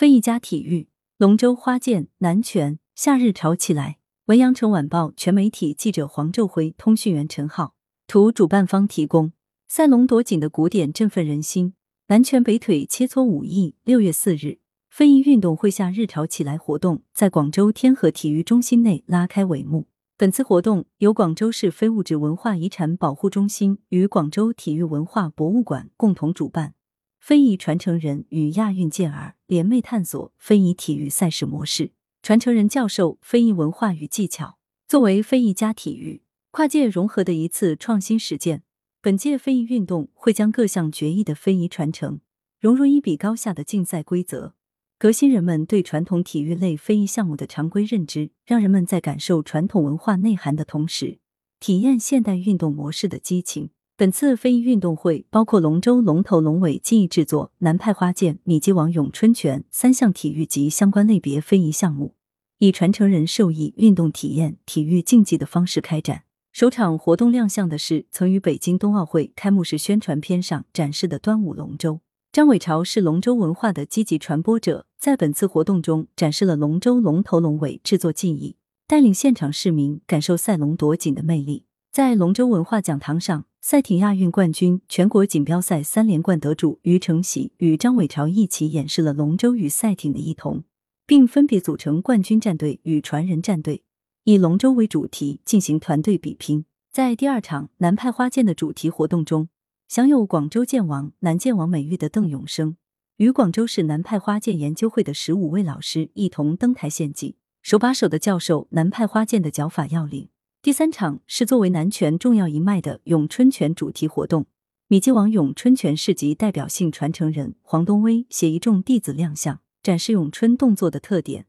非遗加体育，龙舟花剑南拳，夏日潮起来。文阳城晚报全媒体记者黄昼辉，通讯员陈浩，图主办方提供。赛龙夺锦的古典振奋人心，南拳北腿切磋武艺。六月四日，非遗运动会夏日潮起来活动在广州天河体育中心内拉开帷幕。本次活动由广州市非物质文化遗产保护中心与广州体育文化博物馆共同主办，非遗传承人与亚运健儿联袂探索非遗体育赛事模式，传承人教授非遗文化与技巧。作为非遗加体育跨界融合的一次创新实践，本届非遗运动会将各项决议的非遗传承融入一比高下的竞赛规则。革新人们对传统体育类非遗项目的常规认知，让人们在感受传统文化内涵的同时，体验现代运动模式的激情。本次非遗运动会包括龙舟、龙头、龙尾技艺制作、南派花剑、米基王咏春拳三项体育及相关类别非遗项目，以传承人授意、运动体验、体育竞技的方式开展。首场活动亮相的是曾于北京冬奥会开幕式宣传片上展示的端午龙舟。张伟朝是龙舟文化的积极传播者，在本次活动中展示了龙舟龙头龙尾制作技艺，带领现场市民感受赛龙夺锦的魅力。在龙舟文化讲堂上，赛艇亚运冠军、全国锦标赛三连冠得主于承喜与张伟朝一起演示了龙舟与赛艇的异同，并分别组成冠军战队与传人战队，以龙舟为主题进行团队比拼。在第二场南派花剑的主题活动中。享有广州剑王、南剑王美誉的邓永生，与广州市南派花剑研究会的十五位老师一同登台献技，手把手的教授南派花剑的脚法要领。第三场是作为南拳重要一脉的咏春拳主题活动，米基王咏春拳市级代表性传承人黄东威携一众弟子亮相，展示咏春动作的特点，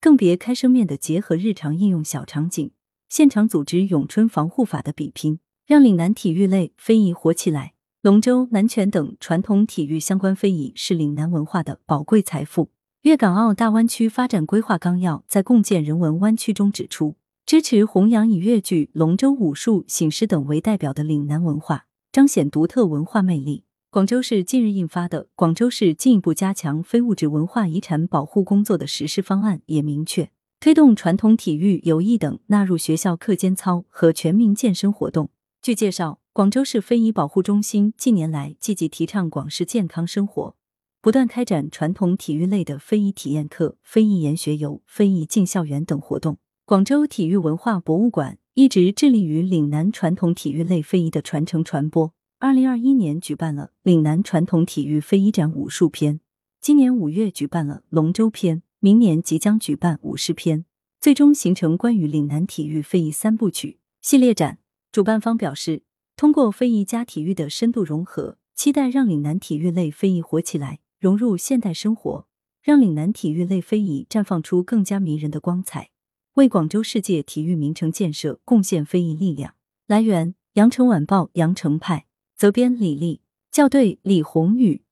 更别开生面的结合日常应用小场景，现场组织咏春防护法的比拼，让岭南体育类非遗活起来。龙舟、南拳等传统体育相关非遗是岭南文化的宝贵财富。粤港澳大湾区发展规划纲要在共建人文湾区中指出，支持弘扬以粤剧、龙舟、武术、醒狮等为代表的岭南文化，彰显独特文化魅力。广州市近日印发的《广州市进一步加强非物质文化遗产保护工作的实施方案》也明确，推动传统体育、游艺等纳入学校课间操和全民健身活动。据介绍。广州市非遗保护中心近年来积极提倡广式健康生活，不断开展传统体育类的非遗体验课、非遗研学游、非遗进校园等活动。广州体育文化博物馆一直致力于岭南传统体育类非遗的传承传播。二零二一年举办了岭南传统体育非遗展武术篇，今年五月举办了龙舟篇，明年即将举办武士篇，最终形成关于岭南体育非遗三部曲系列展。主办方表示。通过非遗加体育的深度融合，期待让岭南体育类非遗活起来，融入现代生活，让岭南体育类非遗绽放出更加迷人的光彩，为广州世界体育名城建设贡献非遗力量。来源：羊城晚报羊城派，责编李丽，校对李红宇。